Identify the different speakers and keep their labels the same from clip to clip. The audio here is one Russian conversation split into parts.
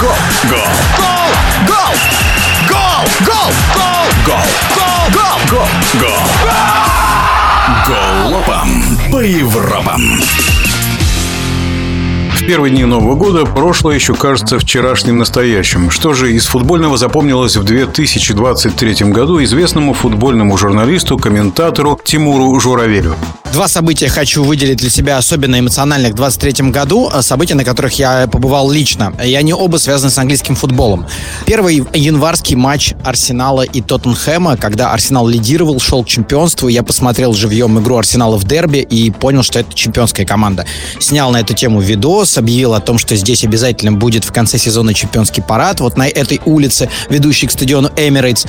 Speaker 1: Гол! Гол! Гол! Гол! Гол! Гол! Гол! Гол! Гол! Гол! Голопом по Европам.
Speaker 2: В первые дни Нового года прошлое еще кажется вчерашним настоящим. Что же из футбольного запомнилось в 2023 году известному футбольному журналисту, комментатору Тимуру Журавелю?
Speaker 3: Два события хочу выделить для себя особенно эмоциональных в 23 году. События, на которых я побывал лично. И они оба связаны с английским футболом. Первый январский матч Арсенала и Тоттенхэма, когда Арсенал лидировал, шел к чемпионству. Я посмотрел живьем игру Арсенала в дерби и понял, что это чемпионская команда. Снял на эту тему видос, объявил о том, что здесь обязательно будет в конце сезона чемпионский парад. Вот на этой улице, ведущей к стадиону Эмирейтс.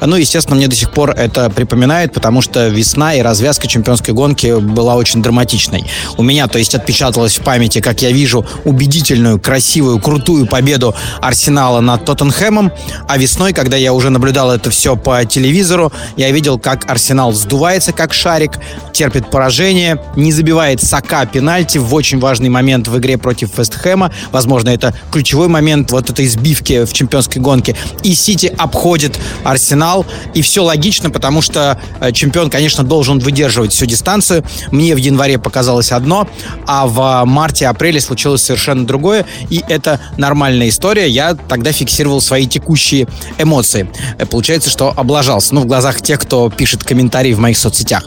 Speaker 3: Ну, естественно, мне до сих пор это припоминает, потому что весна и развязка чемпионской гонки все была очень драматичной. У меня, то есть, отпечаталось в памяти, как я вижу, убедительную, красивую, крутую победу Арсенала над Тоттенхэмом, а весной, когда я уже наблюдал это все по телевизору, я видел, как Арсенал сдувается, как шарик, терпит поражение, не забивает Сака пенальти в очень важный момент в игре против Вестхэма. Возможно, это ключевой момент вот этой сбивки в чемпионской гонке. И Сити обходит Арсенал, и все логично, потому что э, чемпион, конечно, должен выдерживать всю дистанцию, ситуацию. Мне в январе показалось одно, а в марте-апреле случилось совершенно другое, и это нормальная история. Я тогда фиксировал свои текущие эмоции. Э, получается, что облажался, ну, в глазах тех, кто пишет комментарии в моих соцсетях.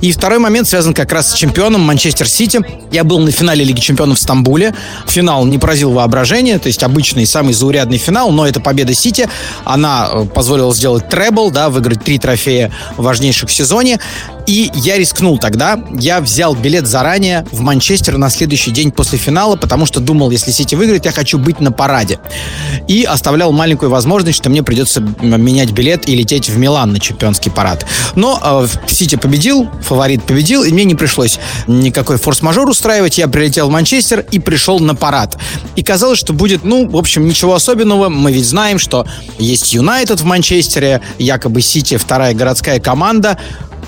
Speaker 3: И второй момент связан как раз с чемпионом Манчестер Сити. Я был на финале Лиги Чемпионов в Стамбуле. Финал не поразил воображение, то есть обычный самый заурядный финал, но это победа Сити. Она э, позволила сделать требл, да, выиграть три трофея важнейших сезоне. И я рискнул тогда. Я взял билет заранее в Манчестер на следующий день после финала, потому что думал, если Сити выиграет, я хочу быть на параде. И оставлял маленькую возможность, что мне придется менять билет и лететь в Милан на чемпионский парад. Но э, Сити победил, фаворит победил, и мне не пришлось никакой форс-мажор устраивать. Я прилетел в Манчестер и пришел на парад. И казалось, что будет, ну, в общем, ничего особенного. Мы ведь знаем, что есть Юнайтед в Манчестере, якобы Сити вторая городская команда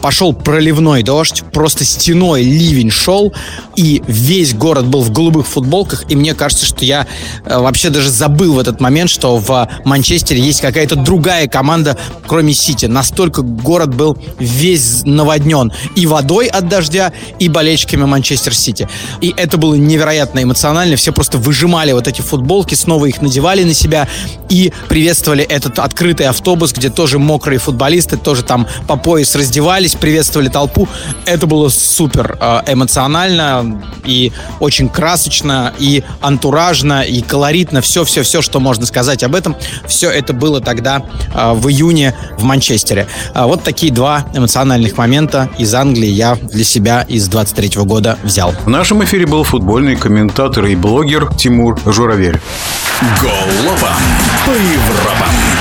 Speaker 3: пошел проливной дождь, просто стеной ливень шел, и весь город был в голубых футболках, и мне кажется, что я э, вообще даже забыл в этот момент, что в Манчестере есть какая-то другая команда, кроме Сити. Настолько город был весь наводнен и водой от дождя, и болельщиками Манчестер Сити. И это было невероятно эмоционально, все просто выжимали вот эти футболки, снова их надевали на себя и приветствовали этот открытый автобус, где тоже мокрые футболисты, тоже там по пояс раздевались, собрались, приветствовали толпу. Это было супер э, эмоционально и очень красочно, и антуражно, и колоритно. Все-все-все, что можно сказать об этом, все это было тогда э, в июне в Манчестере. А вот такие два эмоциональных момента из Англии я для себя из 23 года взял.
Speaker 2: В нашем эфире был футбольный комментатор и блогер Тимур Журавель.
Speaker 1: Голова по Европам.